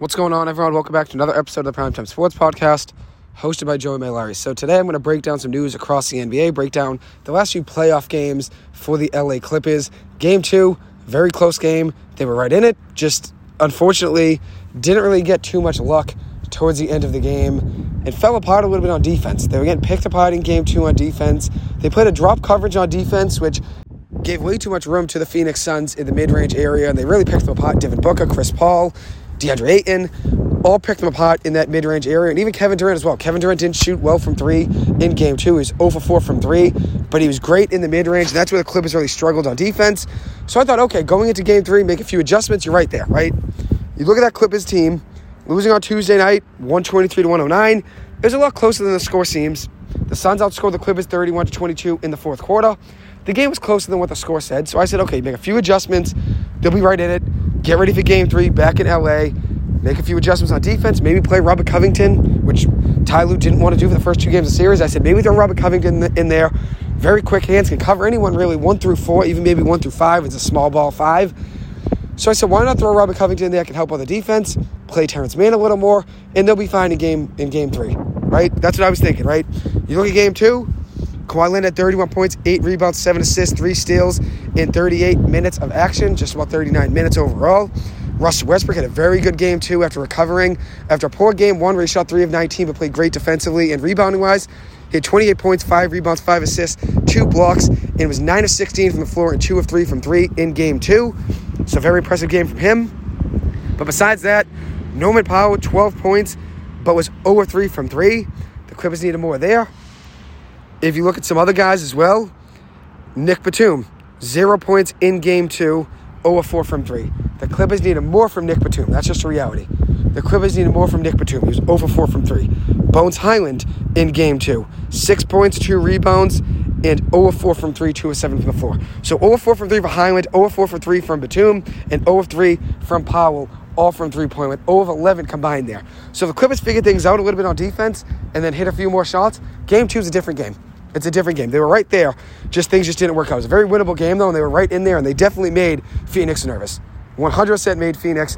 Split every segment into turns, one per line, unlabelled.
What's going on, everyone? Welcome back to another episode of the Primetime Sports Podcast, hosted by Joey Mailari. So today I'm going to break down some news across the NBA, break down the last few playoff games for the LA Clippers. Game two, very close game. They were right in it, just unfortunately didn't really get too much luck towards the end of the game and fell apart a little bit on defense. They were getting picked apart in game two on defense. They played a drop coverage on defense, which gave way too much room to the Phoenix Suns in the mid range area, and they really picked them apart. Devin Booker, Chris Paul, DeAndre Ayton, all picked them apart in that mid range area, and even Kevin Durant as well. Kevin Durant didn't shoot well from three in game two. He was 0 for 4 from three, but he was great in the mid range, and that's where the Clippers really struggled on defense. So I thought, okay, going into game three, make a few adjustments. You're right there, right? You look at that Clippers team losing on Tuesday night, 123 to 109. It was a lot closer than the score seems. The Suns outscored the Clippers 31 to 22 in the fourth quarter. The game was closer than what the score said, so I said, okay, make a few adjustments. They'll be right in it. Get ready for game three back in LA. Make a few adjustments on defense. Maybe play Robert Covington, which Ty Lue didn't want to do for the first two games of the series. I said, maybe throw Robert Covington in there. Very quick hands, can cover anyone really, one through four, even maybe one through five. It's a small ball five. So I said, why not throw Robert Covington in there? Can help on the defense, play Terrence Mann a little more, and they'll be fine in game in game three. Right? That's what I was thinking, right? You look at game two, Kawhi Leonard had 31 points, 8 rebounds, 7 assists, 3 steals in 38 minutes of action, just about 39 minutes overall. Russell Westbrook had a very good game, too, after recovering. After a poor game one where he shot 3 of 19 but played great defensively and rebounding wise, he had 28 points, 5 rebounds, 5 assists, 2 blocks, and was 9 of 16 from the floor and 2 of 3 from 3 in game 2. So, very impressive game from him. But besides that, Norman Powell, 12 points, but was 0 of 3 from 3. The Clippers needed more there. If you look at some other guys as well, Nic Batum, zero points in game two, 0 4 from three. The Clippers needed more from Nic Batum. That's just a reality. The Clippers needed more from Nic Batum. He was 0 4 from three. Bones Hyland in game two, six points, two rebounds, and 0 4 from 3, 2 of 7 from the floor. So 0 4 from 3 for Hyland, 0 4 for 3 from Batum, and 0 3 from Powell, all from three point with 0 of 11 combined there. So the Clippers figured things out a little bit on defense and then hit a few more shots. Game two is a different game. It's a different game. They were right there, just things just didn't work out. It was a very winnable game, though, and they were right in there, and they definitely made Phoenix nervous. 100% made Phoenix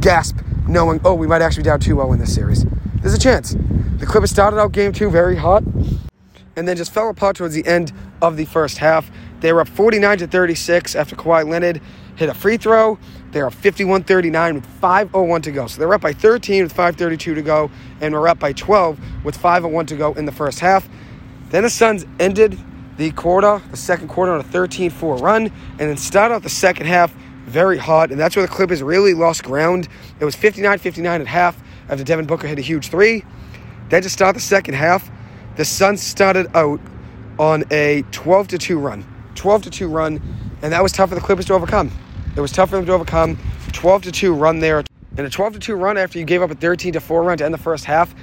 gasp, knowing, oh, we might actually be down 2 0 in this series. There's a chance. The Clippers started out game two very hot, and then just fell apart towards the end of the first half. They were up 49 to 36 after Kawhi Leonard hit a free throw. They're up 51 39 with 5.01 to go. So they're up by 13 with 5.32 to go, and we're up by 12 with 5.01 to go in the first half. Then the Suns ended the quarter, the second quarter, on a 13 4 run, and then started out the second half very hot. And that's where the Clippers really lost ground. It was 59 59 at half after Devin Booker hit a huge three. Then to start the second half, the Suns started out on a 12 2 run. 12 2 run, and that was tough for the Clippers to overcome. It was tough for them to overcome. 12 2 run there. And a 12 2 run after you gave up a 13 4 run to end the first half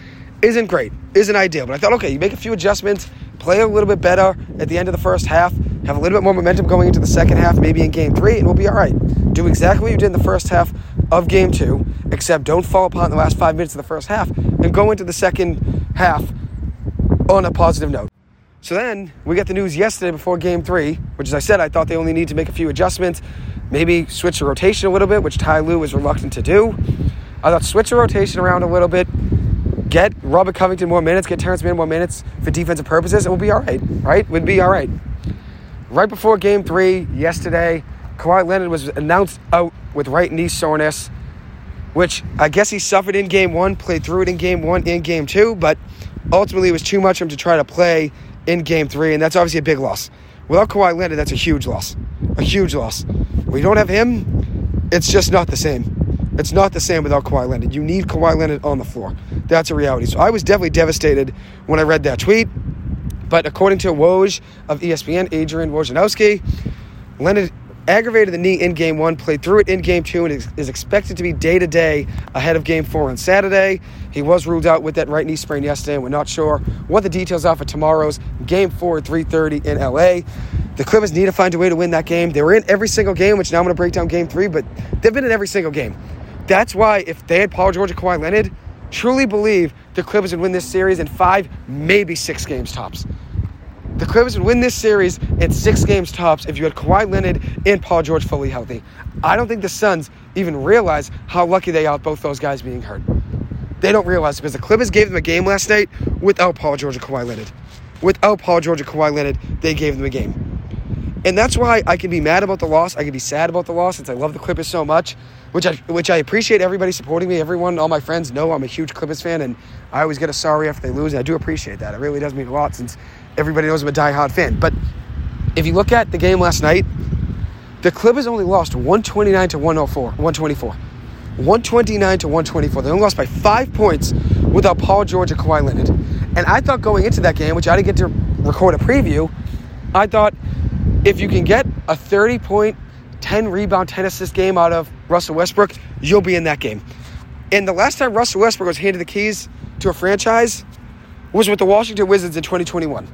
isn't great, isn't ideal. But I thought, okay, you make a few adjustments, play a little bit better at the end of the first half, have a little bit more momentum going into the second half, maybe in game three, and we'll be all right. Do exactly what you did in the first half of game two, except don't fall apart in the last five minutes of the first half, and go into the second half on a positive note. So then we got the news yesterday before game three, which, as I said, I thought they only need to make a few adjustments, maybe switch the rotation a little bit, which Ty Lue was reluctant to do. I thought switch the rotation around a little bit, get Robert Covington more minutes, get Terrence Mann more minutes for defensive purposes, and we'll be all right, right? We'd be all right. Right before game three yesterday, Kawhi Leonard was announced out with right knee soreness, which I guess he suffered in game one, played through it in game one, in game two, but ultimately it was too much for him to try to play in game three, and that's obviously a big loss. Without Kawhi Leonard, that's a huge loss. A huge loss. We don't have him, it's just not the same. It's not the same without Kawhi Leonard. You need Kawhi Leonard on the floor. That's a reality. So I was definitely devastated when I read that tweet. But according to Woj of ESPN, Adrian Wojnarowski, Leonard aggravated the knee in game one, played through it in game two, and is expected to be day to day ahead of game four on Saturday. He was ruled out with that right knee sprain yesterday, and we're not sure what the details are for tomorrow's game four at 3:30 in LA. The Clippers need to find a way to win that game. They were in every single game, which now I'm going to break down game three, but they've been in every single game. That's why if they had Paul George and Kawhi Leonard, truly believe the Clippers would win this series in five, maybe six games tops. The Clippers would win this series in six games tops if you had Kawhi Leonard and Paul George fully healthy. I don't think the Suns even realize how lucky they are with both those guys being hurt. They don't realize because the Clippers gave them a game last night without Paul George and Kawhi Leonard. Without Paul George and Kawhi Leonard, they gave them a game. And that's why I can be mad about the loss. I can be sad about the loss since I love the Clippers so much, which I which I appreciate everybody supporting me. Everyone, all my friends know I'm a huge Clippers fan, and I always get a sorry after they lose. And I do appreciate that. It really does mean a lot since everybody knows I'm a diehard fan. But if you look at the game last night, the Clippers only lost 129 to 104, 124. 129 to 124. They only lost by five points without Paul George and Kawhi Leonard. And I thought going into that game, which I didn't get to record a preview, I thought if you can get a 30 point, 10 rebound, 10 assist game out of Russell Westbrook, you'll be in that game. And the last time Russell Westbrook was handed the keys to a franchise was with the Washington Wizards in 2021.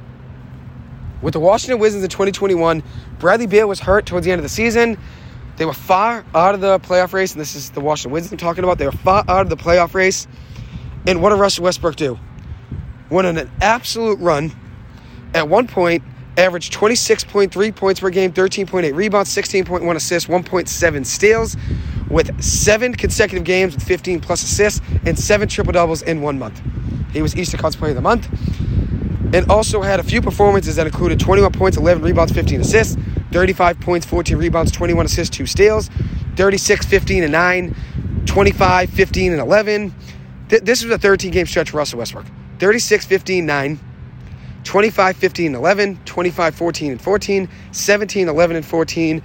With the Washington Wizards in 2021, Bradley Beal was hurt towards the end of the season. They were far out of the playoff race, and this is the Washington Wizards I'm talking about. They were far out of the playoff race. And what did Russell Westbrook do? Went on an absolute run. At one point, averaged 26.3 points per game, 13.8 rebounds, 16.1 assists, 1.7 steals, with seven consecutive games with 15 plus assists and seven triple doubles in one month. He was Eastern Conference Player of the Month and also had a few performances that included 21 points, 11 rebounds, 15 assists, 35 points, 14 rebounds, 21 assists, 2 steals, 36, 15, and 9, 25, 15, and 11. Th- this was a 13 game stretch for Russell Westbrook 36, 15, 9, 25, 15, 11, 25, 14, and 14, 17, 11, and 14,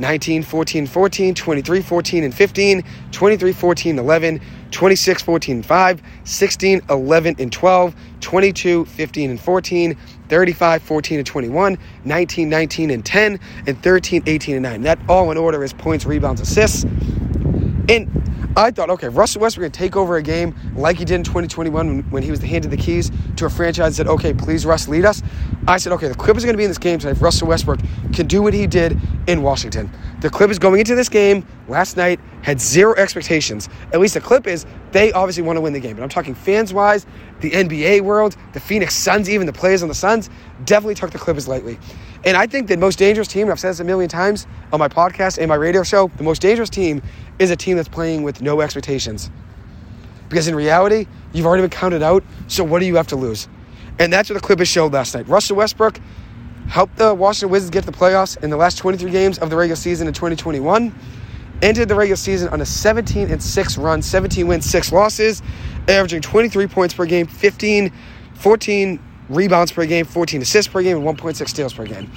19, 14, 14, 23, 14, and 15, 23, 14, 11, 26, 14, and 5, 16, 11, and 12, 22, 15, and 14, 35, 14, and 21, 19, 19, and 10, and 13, 18, and 9. That all in order is points, rebounds, assists. And I thought, okay, Russell Westbrook to take over a game like he did in 2021 when, he was handed the keys to a franchise and said, okay, please, Russ, lead us. I said, okay, the Clippers are going to be in this game tonight if Russell Westbrook can do what he did in Washington. The Clippers going into this game last night had zero expectations. At least the Clippers, they obviously want to win the game. But I'm talking fans wise, the NBA world, the Phoenix Suns, even the players on the Suns, definitely took the Clippers lightly. And I think the most dangerous team, I've said this a million times on my podcast and my radio show, the most dangerous team is a team that's playing with no expectations. Because in reality, you've already been counted out, so what do you have to lose? And that's what the Clippers showed last night. Russell Westbrook helped the Washington Wizards get to the playoffs in the last 23 games of the regular season in 2021. Entered the regular season on a 17 and 6 run, 17 wins, 6 losses, averaging 23 points per game, 15, 14 rebounds per game, 14 assists per game, and 1.6 steals per game.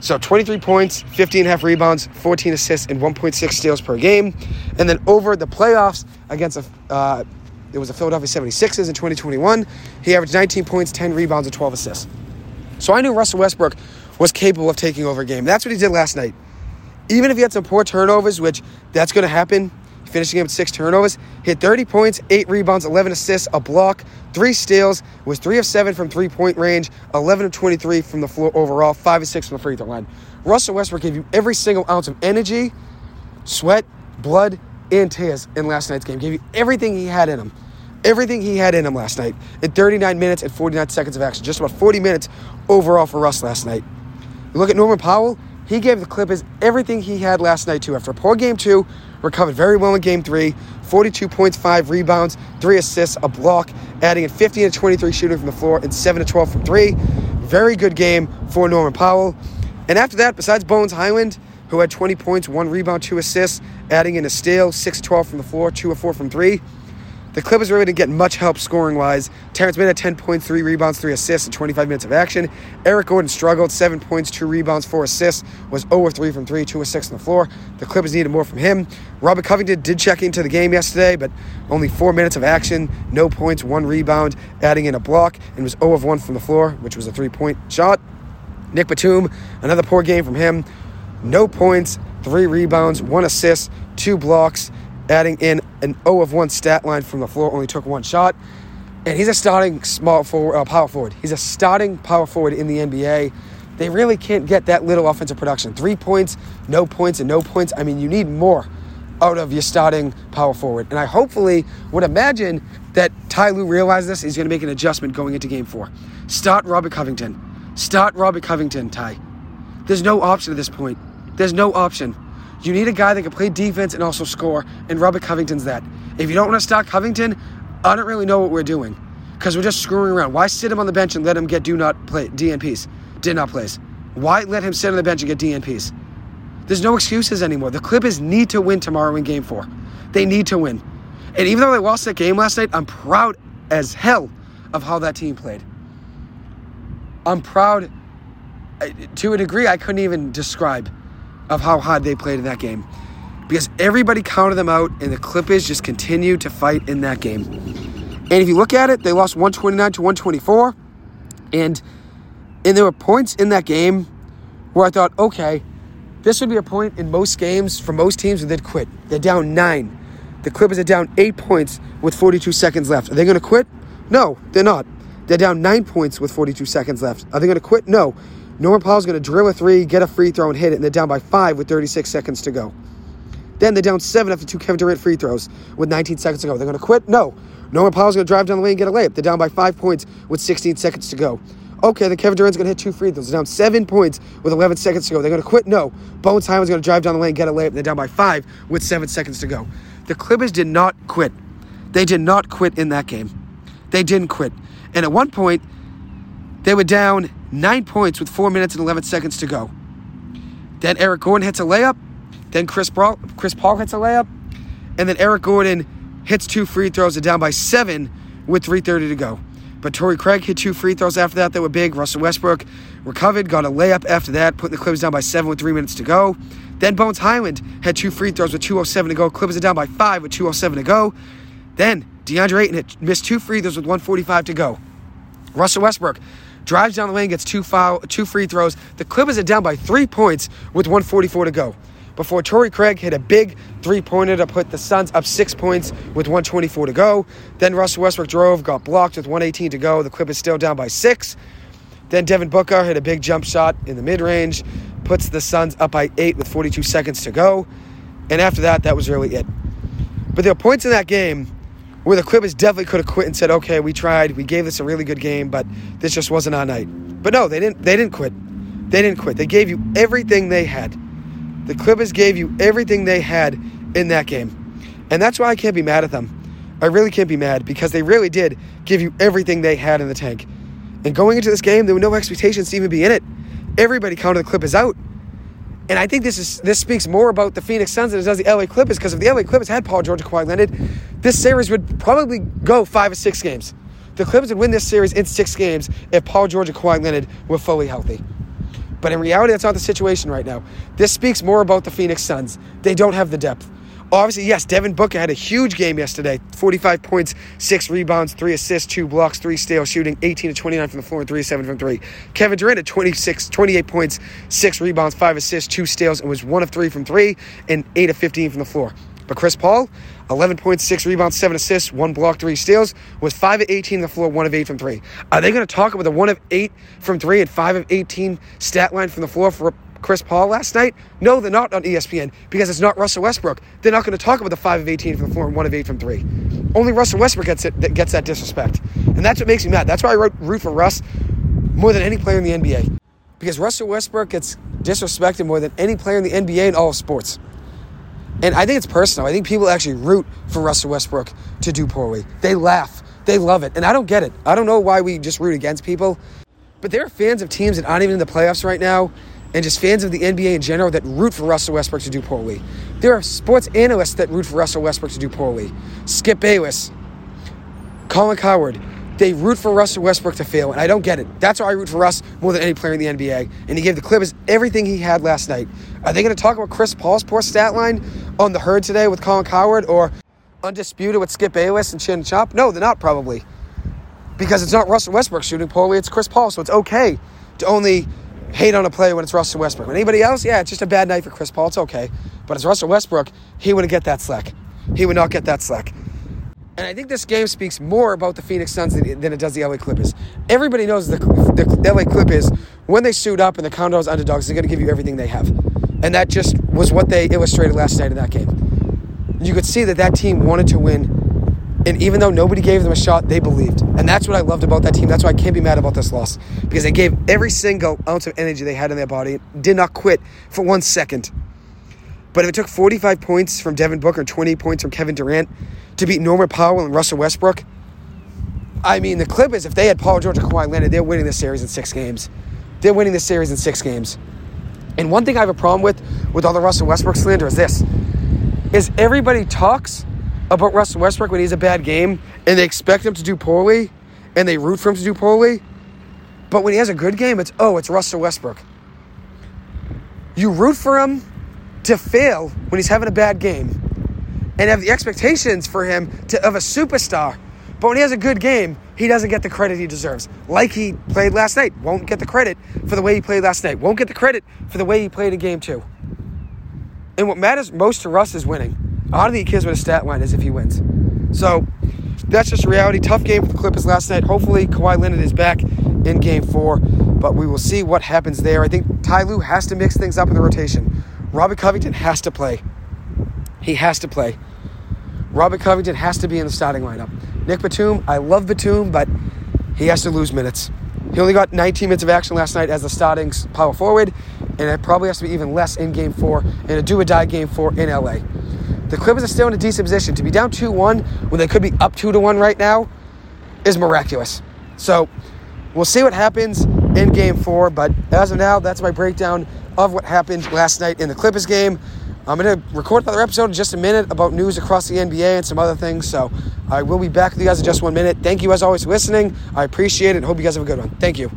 So 23 points, 15 and a half rebounds, 14 assists, and 1.6 steals per game. And then over the playoffs against a, uh, it was the Philadelphia 76ers in 2021, he averaged 19 points, 10 rebounds, and 12 assists. So I knew Russell Westbrook was capable of taking over a game. That's what he did last night. Even if he had some poor turnovers, which that's going to happen finishing him with six turnovers. Hit 30 points, eight rebounds, 11 assists, a block, three steals, was three of seven from three point range, 11 of 23 from the floor overall, five of six from the free throw line. Russell Westbrook gave you every single ounce of energy, sweat, blood, and tears in last night's game. Gave you everything he had in him. Everything he had in him last night in 39 minutes and 49 seconds of action. Just about 40 minutes overall for Russ last night. You look at Norman Powell, he gave the Clippers everything he had last night, too. After a poor game two, recovered very well in game three 42 points, five rebounds, three assists, a block, adding in 15 to 23 shooting from the floor and 7 to 12 from three. Very good game for Norman Powell. And after that, besides Bones Hyland, who had 20 points, one rebound, two assists, adding in a steal, 6 12 from the floor, 2 of 4 from three. The Clippers really didn't get much help scoring wise. Terrence Mann had 10 points, 3 rebounds, 3 assists in 25 minutes of action. Eric Gordon struggled, 7 points, 2 rebounds, 4 assists, was 0 3 from 3, 2 of 6 on the floor. The Clippers needed more from him. Robert Covington did check into the game yesterday, but only 4 minutes of action, no points, 1 rebound, adding in a block, and was 0 of 1 from the floor, which was a 3 point shot. Nic Batum, another poor game from him. No points, 3 rebounds, 1 assist, 2 blocks adding in an O of 1 stat line from the floor, only took one shot. And he's a starting small forward, uh, power forward. He's a starting power forward in the NBA. They really can't get that little offensive production. Three points, no points, and no points. I mean, you need more out of your starting power forward. And I hopefully would imagine that Ty Lue realizes this. He's going to make an adjustment going into game four. Start Robert Covington. Start Robert Covington, Ty. There's no option at this point. There's no option. You need a guy that can play defense and also score, and Robert Covington's that. If you don't want to start Covington, I don't really know what we're doing because we're just screwing around. Why sit him on the bench and let him get do not play DNPs, did not plays? Why let him sit on the bench and get DNPs? There's no excuses anymore. The Clippers need to win tomorrow in Game Four. They need to win, and even though they lost that game last night, I'm proud as hell of how that team played. I'm proud to a degree I couldn't even describe of how hard they played in that game because everybody counted them out and the Clippers just continued to fight in that game. And if you look at it, they lost 129 to 124 and and there were points in that game where I thought, okay, this would be a point in most games for most teams where they'd quit. They're down nine. The Clippers are down eight points with 42 seconds left. Are they going to quit? No, they're not. They're down nine points with 42 seconds left. Are they going to quit? No. Norman Powell's going to drill a three, get a free throw, and hit it, and they're down by five with 36 seconds to go. Then they're down seven after two Kevin Durant free throws with 19 seconds to go. They're going to quit? No. Norman Powell's going to drive down the lane and get a layup. They're down by five points with 16 seconds to go. Okay, then Kevin Durant's going to hit two free throws. They're down seven points with 11 seconds to go. They're going to quit? No. Bones Hyland's going to drive down the lane, and get a layup. They're down by five with seven seconds to go. The Clippers did not quit. They did not quit in that game. They didn't quit. And at one point, they were down nine points with four minutes and 11 seconds to go. Then Eric Gordon hits a layup. Then Chris, Paul, Chris Paul hits a layup. And then Eric Gordon hits two free throws. They're down by seven with 3.30 to go. But Torrey Craig hit two free throws after that that were big. Russell Westbrook recovered, got a layup after that, putting the Clippers down by seven with three minutes to go. Then Bones Hyland had two free throws with 2.07 to go. Clippers are down by five with 2.07 to go. Then DeAndre Ayton had missed two free throws with 145 to go. Russell Westbrook drives down the lane, gets two foul, two free throws. The Clippers are down by three points with 144 to go. Before Torrey Craig hit a big three pointer to put the Suns up six points with 124 to go. Then Russell Westbrook drove, got blocked with 118 to go. The Clippers still down by six. Then Devin Booker hit a big jump shot in the mid range, puts the Suns up by eight with 42 seconds to go. And after that, that was really it. But were points in that game where the Clippers definitely could have quit and said, "Okay, we tried. We gave this a really good game, but this just wasn't our night." But no, they didn't. They didn't quit. They didn't quit. They gave you everything they had. The Clippers gave you everything they had in that game, and that's why I can't be mad at them. I really can't be mad because they really did give you everything they had in the tank. And going into this game, there were no expectations to even be in it. Everybody counted the Clippers out. And I think this is this speaks more about the Phoenix Suns than it does the LA Clippers because if the LA Clippers had Paul George and Kawhi Leonard, this series would probably go five or six games. The Clippers would win this series in six games if Paul George and Kawhi Leonard were fully healthy. But in reality, that's not the situation right now. This speaks more about the Phoenix Suns. They don't have the depth. Obviously, yes, Devin Booker had a huge game yesterday 45 points, six rebounds, three assists, two blocks, three steals, shooting 18 to 29 from the floor and 3 7 from three. Kevin Durant had 26, 28 points, six rebounds, five assists, two steals, and was one of three from three and 8 of 15 from the floor. But Chris Paul, 11.6 rebounds, 7 assists, 1 block, 3 steals, was 5 of 18 on the floor, 1 of 8 from 3. Are they going to talk about the 1 of 8 from 3 and 5 of 18 stat line from the floor for Chris Paul last night? No, they're not on ESPN because it's not Russell Westbrook. They're not going to talk about the 5 of 18 from the floor and 1 of 8 from 3. Only Russell Westbrook gets it that gets that disrespect. And that's what makes me mad. That's why I wrote root for Russ more than any player in the NBA. Because Russell Westbrook gets disrespected more than any player in the NBA in all of sports. And I think it's personal. I think people actually root for Russell Westbrook to do poorly. They laugh. They love it. And I don't get it. I don't know why we just root against people. But there are fans of teams that aren't even in the playoffs right now and just fans of the NBA in general that root for Russell Westbrook to do poorly. There are sports analysts that root for Russell Westbrook to do poorly. Skip Bayless, Colin Cowherd, they root for Russell Westbrook to fail, and I don't get it. That's why I root for Russ more than any player in the NBA. And he gave the Clippers everything he had last night. Are they going to talk about Chris Paul's poor stat line on the herd today with Colin Cowherd or undisputed with Skip Bayless and Chin Chop? No, they're not probably. Because it's not Russell Westbrook shooting poorly, it's Chris Paul. So it's okay to only hate on a player when it's Russell Westbrook. When anybody else, yeah, it's just a bad night for Chris Paul. It's okay. But it's Russell Westbrook, he wouldn't get that slack. He would not get that slack. And I think this game speaks more about the Phoenix Suns than, than it does the LA Clippers. Everybody knows the, the LA Clippers, when they suit up and the as underdogs, they're going to give you everything they have. And that just was what they illustrated last night in that game. You could see that that team wanted to win. And even though nobody gave them a shot, they believed. And that's what I loved about that team. That's why I can't be mad about this loss. Because they gave every single ounce of energy they had in their body, did not quit for one second. But if it took 45 points from Devin Booker and 20 points from Kevin Durant to beat Norman Powell and Russell Westbrook, I mean, the Clippers, if they had Paul George and Kawhi Leonard, they're winning this series in six games. They're winning this series in six games. And one thing I have a problem with with all the Russell Westbrook slander is this: is everybody talks about Russell Westbrook when he's a bad game, and they expect him to do poorly, and they root for him to do poorly. But when he has a good game, it's oh, it's Russell Westbrook. You root for him to fail when he's having a bad game, and have the expectations for him to, of a superstar. But when he has a good game, he doesn't get the credit he deserves. Like he played last night, won't get the credit for the way he played last night, won't get the credit for the way he played in game two. And what matters most to Russ is winning. I don't think he cares what his stat line is if he wins. So that's just reality. Tough game for the Clippers last night. Hopefully, Kawhi Leonard is back in game four, but we will see what happens there. I think Ty Lue has to mix things up in the rotation. Robert Covington has to play. He has to play. Robert Covington has to be in the starting lineup. Nic Batum, I love Batum, but he has to lose minutes. He only got 19 minutes of action last night as the starting power forward, and it probably has to be even less in game four in a do or die game four in LA. The Clippers are still in a decent position. To be down 2 1 when they could be up 2 to 1 right now is miraculous. So we'll see what happens in game four, but as of now, that's my breakdown of what happened last night in the Clippers game. I'm going to record another episode in just a minute about news across the NBA and some other things. So I will be back with you guys in just one minute. Thank you as always for listening. I appreciate it. And hope you guys have a good one. Thank you.